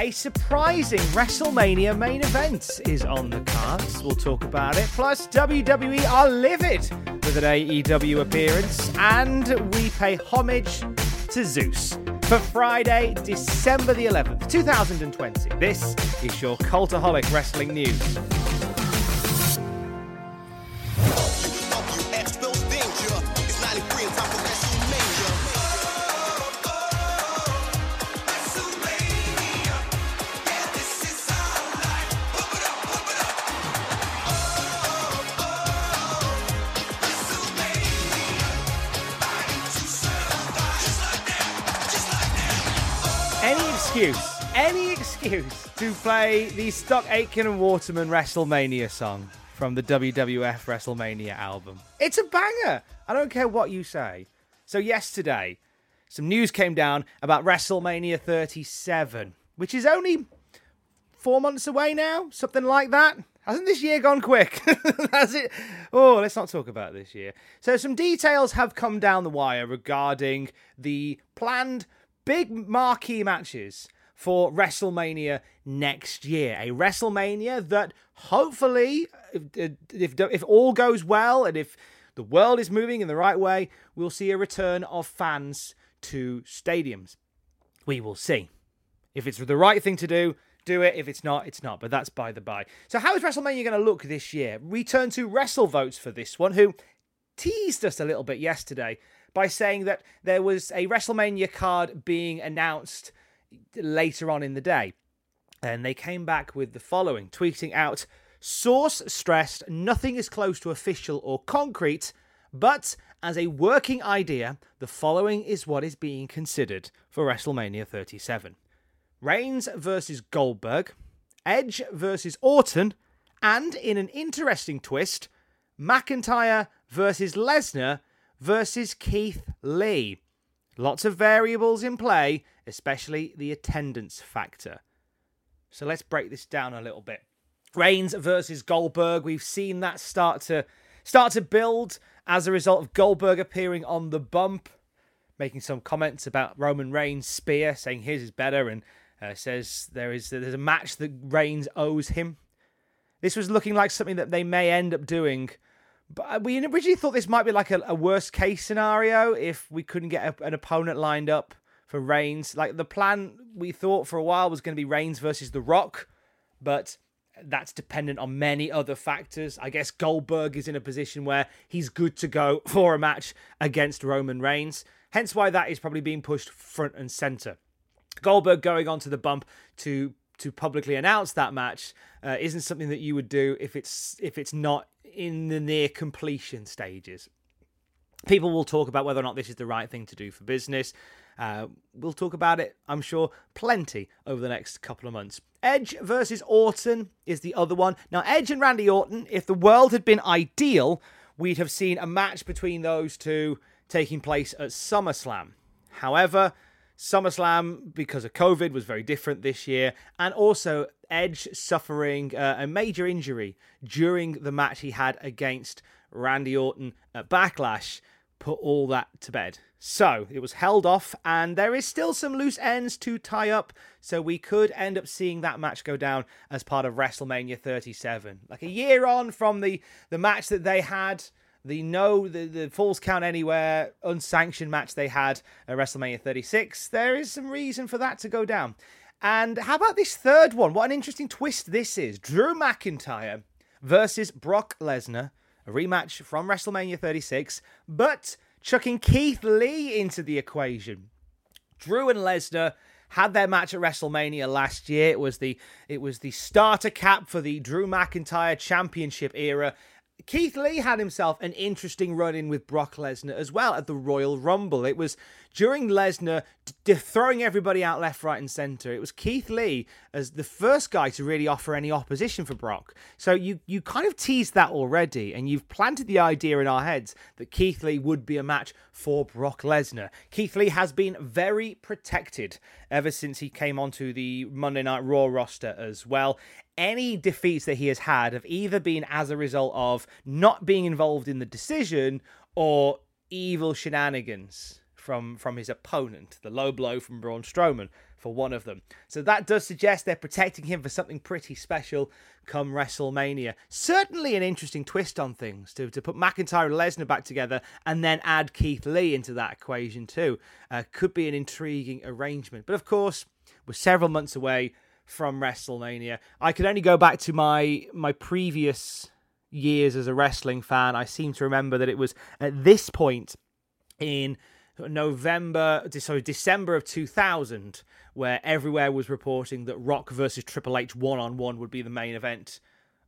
A surprising WrestleMania main event is on the cards. We'll talk about it. Plus, WWE are livid with an AEW appearance, and we pay homage to Zeus for Friday, December the 11th, 2020. This is your Cultaholic Wrestling News. Excuse, any excuse to play the Stock Aitken and Waterman WrestleMania song from the WWF WrestleMania album. It's a banger. I don't care what you say. So, yesterday, some news came down about WrestleMania 37, which is only four months away now, something like that. Hasn't this year gone quick? Has it? Oh, let's not talk about this year. So, some details have come down the wire regarding the planned big marquee matches for WrestleMania next year. A WrestleMania that hopefully, if, if, if all goes well and if the world is moving in the right way, we'll see a return of fans to stadiums. We will see. If it's the right thing to do, do it. If it's not, it's not. But that's by the by. So, how is WrestleMania going to look this year? We turn to WrestleVotes for this one, who teased us a little bit yesterday by saying that there was a WrestleMania card being announced later on in the day. And they came back with the following, tweeting out Source stressed nothing is close to official or concrete, but as a working idea, the following is what is being considered for WrestleMania 37 Reigns versus Goldberg, Edge versus Orton, and in an interesting twist, McIntyre versus Lesnar versus Keith Lee. Lots of variables in play, especially the attendance factor. So let's break this down a little bit. Reigns versus Goldberg. We've seen that start to start to build as a result of Goldberg appearing on the bump, making some comments about Roman Reigns' spear, saying his is better, and uh, says there is there's a match that Reigns owes him. This was looking like something that they may end up doing, but we originally thought this might be like a, a worst case scenario if we couldn't get a, an opponent lined up for Reigns. Like the plan we thought for a while was going to be Reigns versus The Rock, but that's dependent on many other factors. I guess Goldberg is in a position where he's good to go for a match against Roman Reigns. Hence why that is probably being pushed front and center. Goldberg going onto the bump to to publicly announce that match uh, isn't something that you would do if it's if it's not in the near completion stages. People will talk about whether or not this is the right thing to do for business. Uh, we'll talk about it, I'm sure, plenty over the next couple of months. Edge versus Orton is the other one. Now, Edge and Randy Orton, if the world had been ideal, we'd have seen a match between those two taking place at SummerSlam. However, SummerSlam, because of COVID, was very different this year, and also Edge suffering uh, a major injury during the match he had against Randy Orton at Backlash put all that to bed. So it was held off, and there is still some loose ends to tie up. So we could end up seeing that match go down as part of WrestleMania 37, like a year on from the the match that they had the no the, the falls count anywhere unsanctioned match they had at WrestleMania 36. There is some reason for that to go down. And how about this third one? What an interesting twist this is. Drew McIntyre versus Brock Lesnar, a rematch from WrestleMania 36, but chucking Keith Lee into the equation. Drew and Lesnar had their match at WrestleMania last year. It was the it was the starter cap for the Drew McIntyre Championship era. Keith Lee had himself an interesting run in with Brock Lesnar as well at the Royal Rumble. It was during Lesnar d- throwing everybody out left, right, and center. It was Keith Lee as the first guy to really offer any opposition for Brock. So you you kind of teased that already, and you've planted the idea in our heads that Keith Lee would be a match for Brock Lesnar. Keith Lee has been very protected ever since he came onto the Monday Night Raw roster as well any defeats that he has had have either been as a result of not being involved in the decision or evil shenanigans from from his opponent, the low blow from Braun Strowman for one of them. So that does suggest they're protecting him for something pretty special come WrestleMania. Certainly an interesting twist on things to, to put McIntyre and Lesnar back together and then add Keith Lee into that equation too. Uh, could be an intriguing arrangement. But of course, we're several months away from WrestleMania. I could only go back to my my previous years as a wrestling fan. I seem to remember that it was at this point in November, sorry, December of 2000, where everywhere was reporting that Rock versus Triple H one on one would be the main event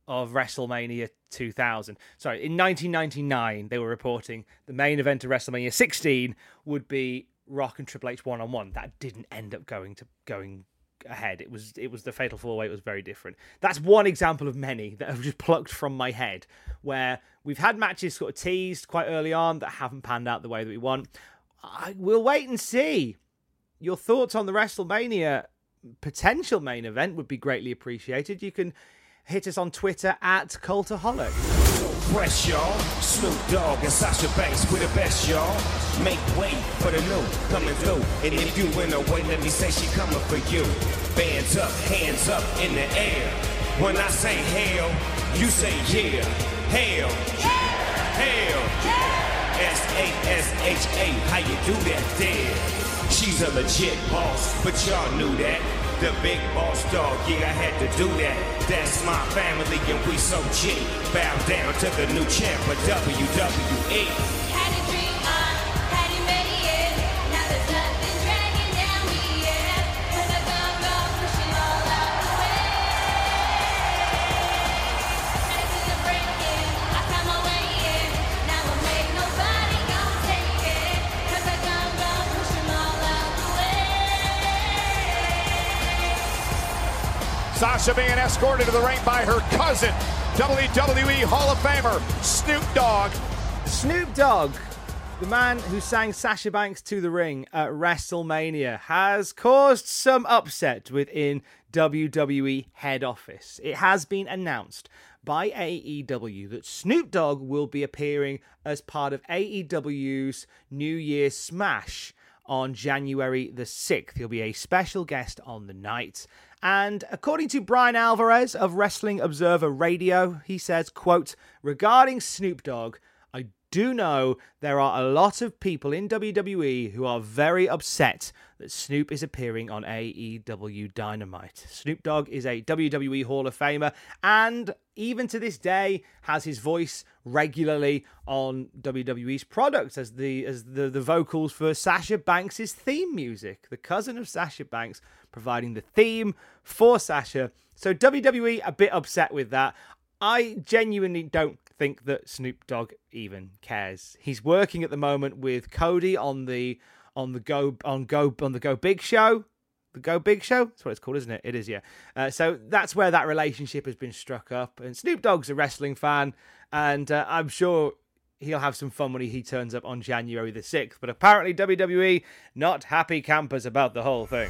of WrestleMania 2000. Sorry, in 1999, they were reporting the main event of WrestleMania 16 would be Rock and Triple H one on one. That didn't end up going to going ahead. It was it was the fatal four way. It was very different. That's one example of many that have just plucked from my head, where we've had matches sort of teased quite early on that haven't panned out the way that we want. I will wait and see. Your thoughts on the WrestleMania potential main event would be greatly appreciated. You can hit us on Twitter at Cultaholic. Fresh, y'all. Snoop Dogg and Sasha Banks, we the best, y'all. Make way for the new coming through. And if you win away, let me say she coming for you. Bands up, hands up in the air. When I say hell, you say yeah. Hell, hell. S-A-S-H-A, how you do that there? She's a legit boss, but y'all knew that. The big boss dog, yeah, I had to do that. That's my family, and we so G. Bow down to the new champ of WWE. Sasha being escorted to the ring by her cousin, WWE Hall of Famer Snoop Dogg. Snoop Dogg, the man who sang Sasha Banks to the ring at WrestleMania, has caused some upset within WWE head office. It has been announced by AEW that Snoop Dogg will be appearing as part of AEW's New Year Smash on January the 6th. He'll be a special guest on the night. And according to Bryan Alvarez of Wrestling Observer Radio, he says, quote, regarding Snoop Dogg, do know there are a lot of people in WWE who are very upset that Snoop is appearing on AEW Dynamite. Snoop Dogg is a WWE Hall of Famer and even to this day has his voice regularly on WWE's products as the as the, the vocals for Sasha Banks' theme music. The cousin of Sasha Banks providing the theme for Sasha. So WWE a bit upset with that. I genuinely don't think that Snoop Dogg even cares. He's working at the moment with Cody on the on the go on go on the Go Big show. The Go Big Show? That's what it's called, isn't it? It is, yeah. Uh, so that's where that relationship has been struck up. And Snoop Dogg's a wrestling fan, and uh, I'm sure he'll have some fun when he turns up on January the 6th. But apparently, WWE not happy campers about the whole thing.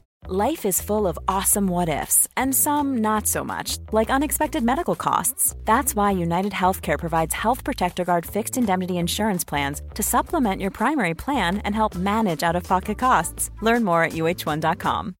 Life is full of awesome what ifs, and some not so much, like unexpected medical costs. That's why United Healthcare provides Health Protector Guard fixed indemnity insurance plans to supplement your primary plan and help manage out of pocket costs. Learn more at uh1.com.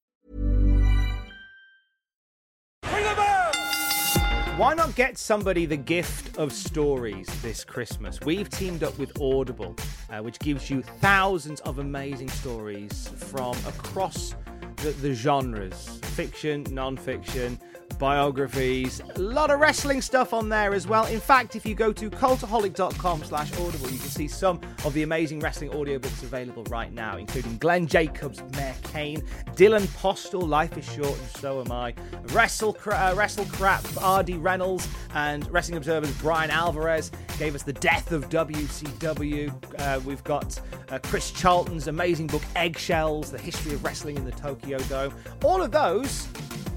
Why not get somebody the gift of stories this Christmas? We've teamed up with Audible, uh, which gives you thousands of amazing stories from across the, the genres fiction, non fiction, biographies, a lot of wrestling stuff on there as well. In fact, if you go to cultaholic.com slash audible, you can see some of the amazing wrestling audiobooks available right now, including Glenn Jacobs, Mayor Kane, Dylan Postl, Life is Short and So Am I, Wrestle, uh, Wrestle Crap, R.D. Reynolds, and Wrestling Observer's Bryan Alvarez gave us the death of WCW. Uh, we've got uh, Chris Charlton's amazing book, Eggshells, The History of Wrestling in the Tokyo Dome. All of those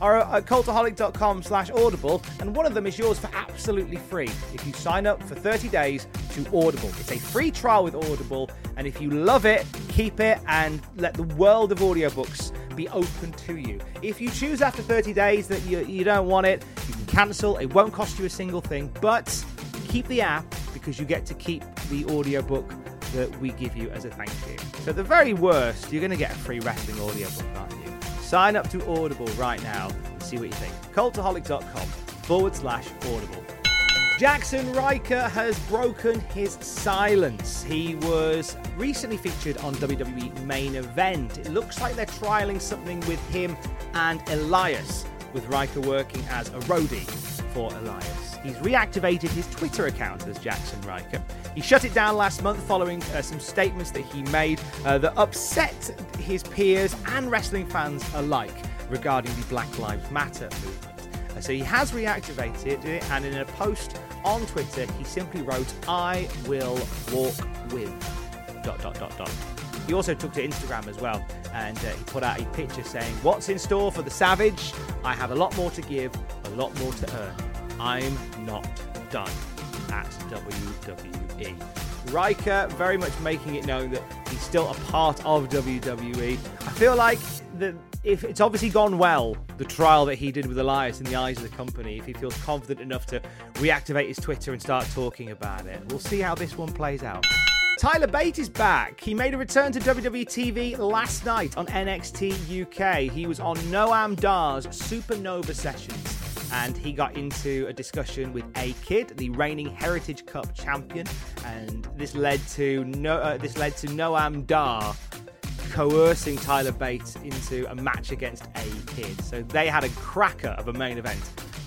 are at cultaholic.com slash audible and one of them is yours for absolutely free. If you sign up for 30 days to audible it's a free trial with audible and if you love it keep it and let the world of audiobooks be open to you. If you choose after 30 days that you, you don't want it you can cancel. It won't cost you a single thing but keep the app because you get to keep the audiobook that we give you as a thank you. So at the very worst you're going to get a free wrestling audiobook aren't you Sign up to Audible right now and see what you think. Cultaholic.com forward slash Audible. Jaxson Ryker has broken his silence. He was recently featured on WWE Main Event. It looks like they're trialing something with him and Elias, with Ryker working as a roadie for Elias. He's reactivated his Twitter account as Jaxson Ryker. He shut it down last month following uh, some statements that he made uh, that upset his peers and wrestling fans alike regarding the Black Lives Matter movement. Uh, so he has reactivated it, and in a post on Twitter, he simply wrote, I will walk with. Dot, dot, dot, dot. He also took to Instagram as well, and uh, he put out a picture saying, What's in store for the Savage? I have a lot more to give, a lot more to earn. I'm not done at WWE. Ryker very much making it known that he's still a part of WWE. I feel like if it's obviously gone well, the trial that he did with Elias in the eyes of the company, if he feels confident enough to reactivate his Twitter and start talking about it, we'll see how this one plays out. Tyler Bate is back. He made a return to WWE TV last night on NXT UK. He was on Noam Dar's Supernova sessions and he got into a discussion with A Kid, the reigning Heritage Cup champion, and this led to no, uh, this led to Noam Dar coercing Tyler Bates into a match against A Kid. So they had a cracker of a main event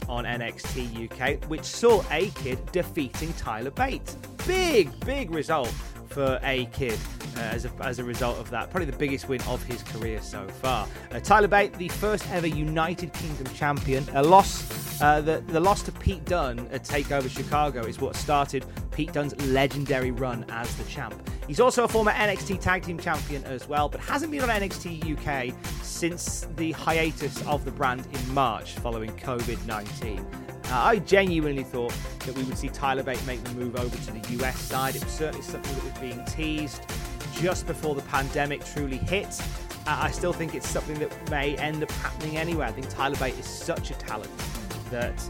on NXT UK, which saw A Kid defeating Tyler Bates. Big, big result for A Kid. Uh, as, a, as a result of that, probably the biggest win of his career so far. Uh, Tyler Bate, the first ever United Kingdom champion, a loss, uh, the, the loss to Pete Dunne at Takeover Chicago is what started Pete Dunne's legendary run as the champ. He's also a former NXT Tag Team Champion as well, but hasn't been on NXT UK since the hiatus of the brand in March following COVID 19. Uh, I genuinely thought that we would see Tyler Bate make the move over to the US side. It was certainly something that was being teased just before the pandemic truly hit. I still think it's something that may end up happening anyway. I think Tyler Bate is such a talent that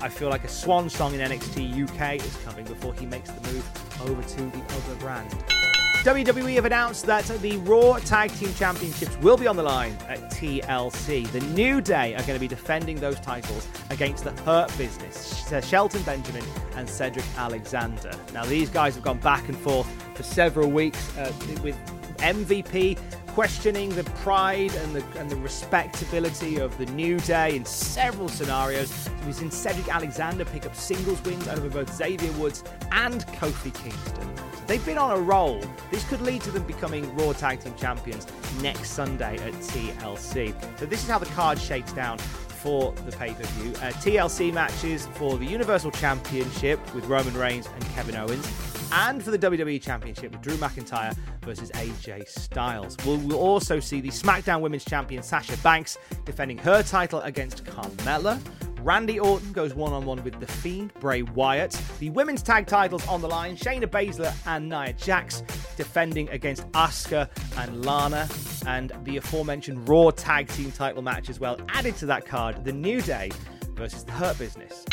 I feel like a swan song in NXT UK is coming before he makes the move over to the other brand. WWE have announced that the Raw Tag Team Championships will be on the line at TLC. The New Day are going to be defending those titles against the Hurt Business, Sh- Shelton Benjamin and Cedric Alexander. Now, these guys have gone back and forth for several weeks uh, with MVP questioning the pride and the and the respectability of the New Day in several scenarios. We've seen Cedric Alexander pick up singles wins over both Xavier Woods and Kofi Kingston. They've been on a roll. This could lead to them becoming Raw Tag Team Champions next Sunday at TLC. So this is how the card shakes down for the pay-per-view. Uh, TLC matches for the Universal Championship with Roman Reigns and Kevin Owens, and for the WWE Championship with Drew McIntyre versus AJ Styles. We'll, we'll also see the SmackDown Women's Champion Sasha Banks defending her title against Carmella. Randy Orton goes one on one with The Fiend, Bray Wyatt. The women's tag titles on the line Shayna Baszler and Nia Jax defending against Asuka and Lana. And the aforementioned Raw tag team title match as well added to that card The New Day versus The Hurt Business.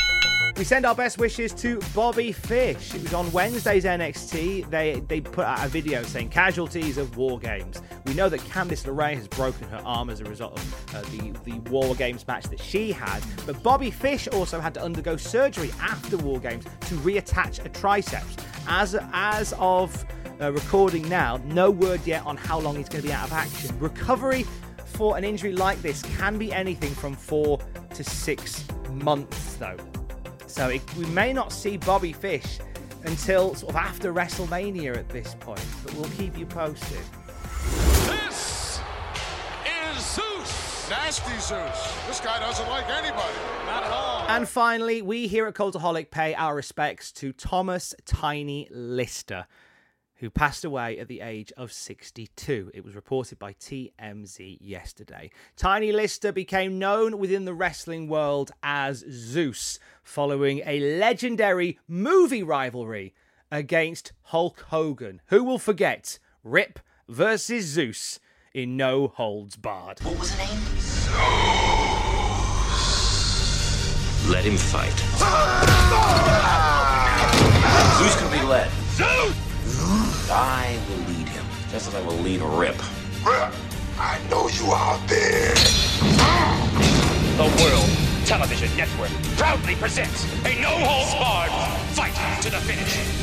We send our best wishes to Bobby Fish. It was on Wednesday's NXT. They they put out a video saying casualties of war games. We know that Candice LeRae has broken her arm as a result of uh, the the War Games match that she had. But Bobby Fish also had to undergo surgery after War Games to reattach a triceps. As as of uh, recording now, no word yet on how long he's going to be out of action. Recovery for an injury like this can be anything from four to six months, though. So it, we may not see Bobby Fish until sort of after WrestleMania at this point, but we'll keep you posted. This is Zeus. Nasty Zeus. This guy doesn't like anybody. Not at all. And finally, we here at Cultaholic pay our respects to Thomas Tiny Lister, who passed away at the age of 62. It was reported by TMZ yesterday. Tiny Lister became known within the wrestling world as Zeus following a legendary movie rivalry against Hulk Hogan. Who will forget Rip versus Zeus in No Holds Barred? What was the name? Let him fight. Who's gonna be led? Zeus! I will lead him, just as I will lead Rip. Rip, I know you out there. The World Television Network proudly presents a no holds barred fight to the finish.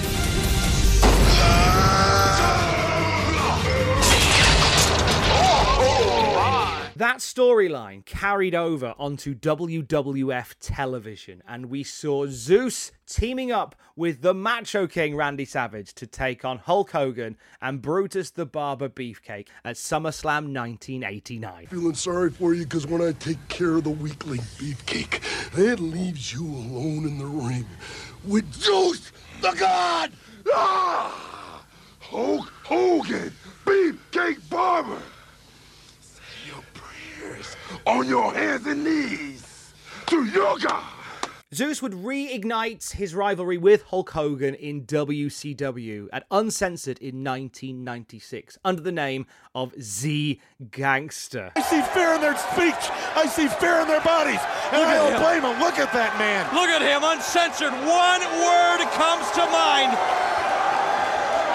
That storyline carried over onto WWF television, and we saw Zeus teaming up with the Macho King Randy Savage to take on Hulk Hogan and Brutus the Barber Beefcake at SummerSlam 1989. Feeling sorry for you because when I take care of the weakling beefcake, it leaves you alone in the ring with Zeus the God! Ah! Hulk Hogan, Beefcake Barber! Say your prayers on your hands and knees to your God! Zeus would reignite his rivalry with Hulk Hogan in WCW at Uncensored in 1996 under the name of Z Gangster. I see fear in their speech. I see fear in their bodies. And Look I don't him. blame them. Look at that man. Look at him, uncensored. One word comes to mind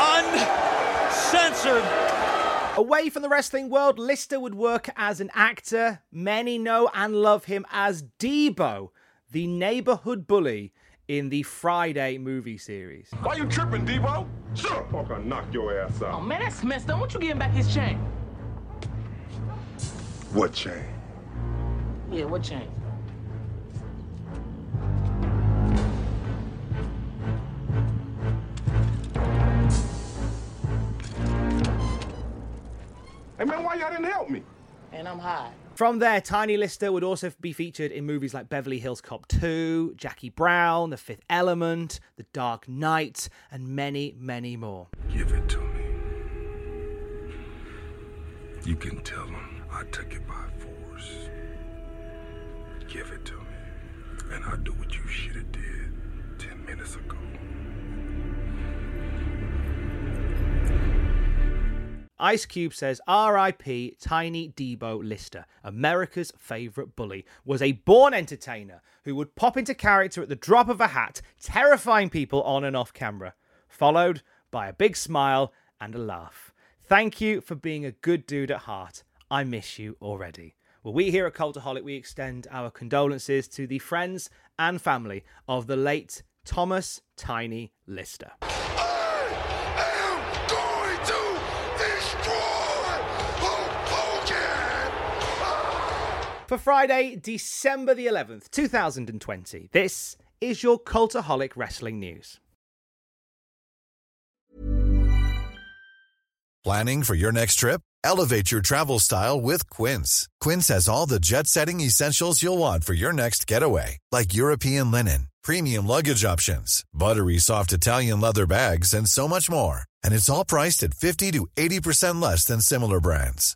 uncensored. Away from the wrestling world, Lister would work as an actor. Many know and love him as Debo, the neighborhood bully in the Friday movie series. Why you tripping, Debo? Shut up, punk. I'll knock your ass out. Oh man, that's messed up. Won't you give him back his chain? What chain? Yeah, what chain? Hey, man, why y'all didn't help me? And I'm high. From there, Tiny Lister would also be featured in movies like Beverly Hills Cop 2, Jackie Brown, The Fifth Element, The Dark Knight, and many, many more. Give it to me. You can tell them I took it by force. Give it to me. And I'll do what you should have did ten minutes ago. Ice Cube says, R.I.P. Tiny Debo Lister, America's favourite bully, was a born entertainer who would pop into character at the drop of a hat, terrifying people on and off camera, followed by a big smile and a laugh. Thank you for being a good dude at heart. I miss you already. Well, we here at Cultaholic, we extend our condolences to the friends and family of the late Thomas Tiny Lister. Going to destroy Hulk Hogan! For Friday, December the 11th, 2020, this is your Cultaholic Wrestling News. Planning for your next trip? Elevate your travel style with Quince. Quince has all the jet setting essentials you'll want for your next getaway, like European linen, premium luggage options, buttery soft Italian leather bags, and so much more. And it's all priced at 50 to 80% less than similar brands.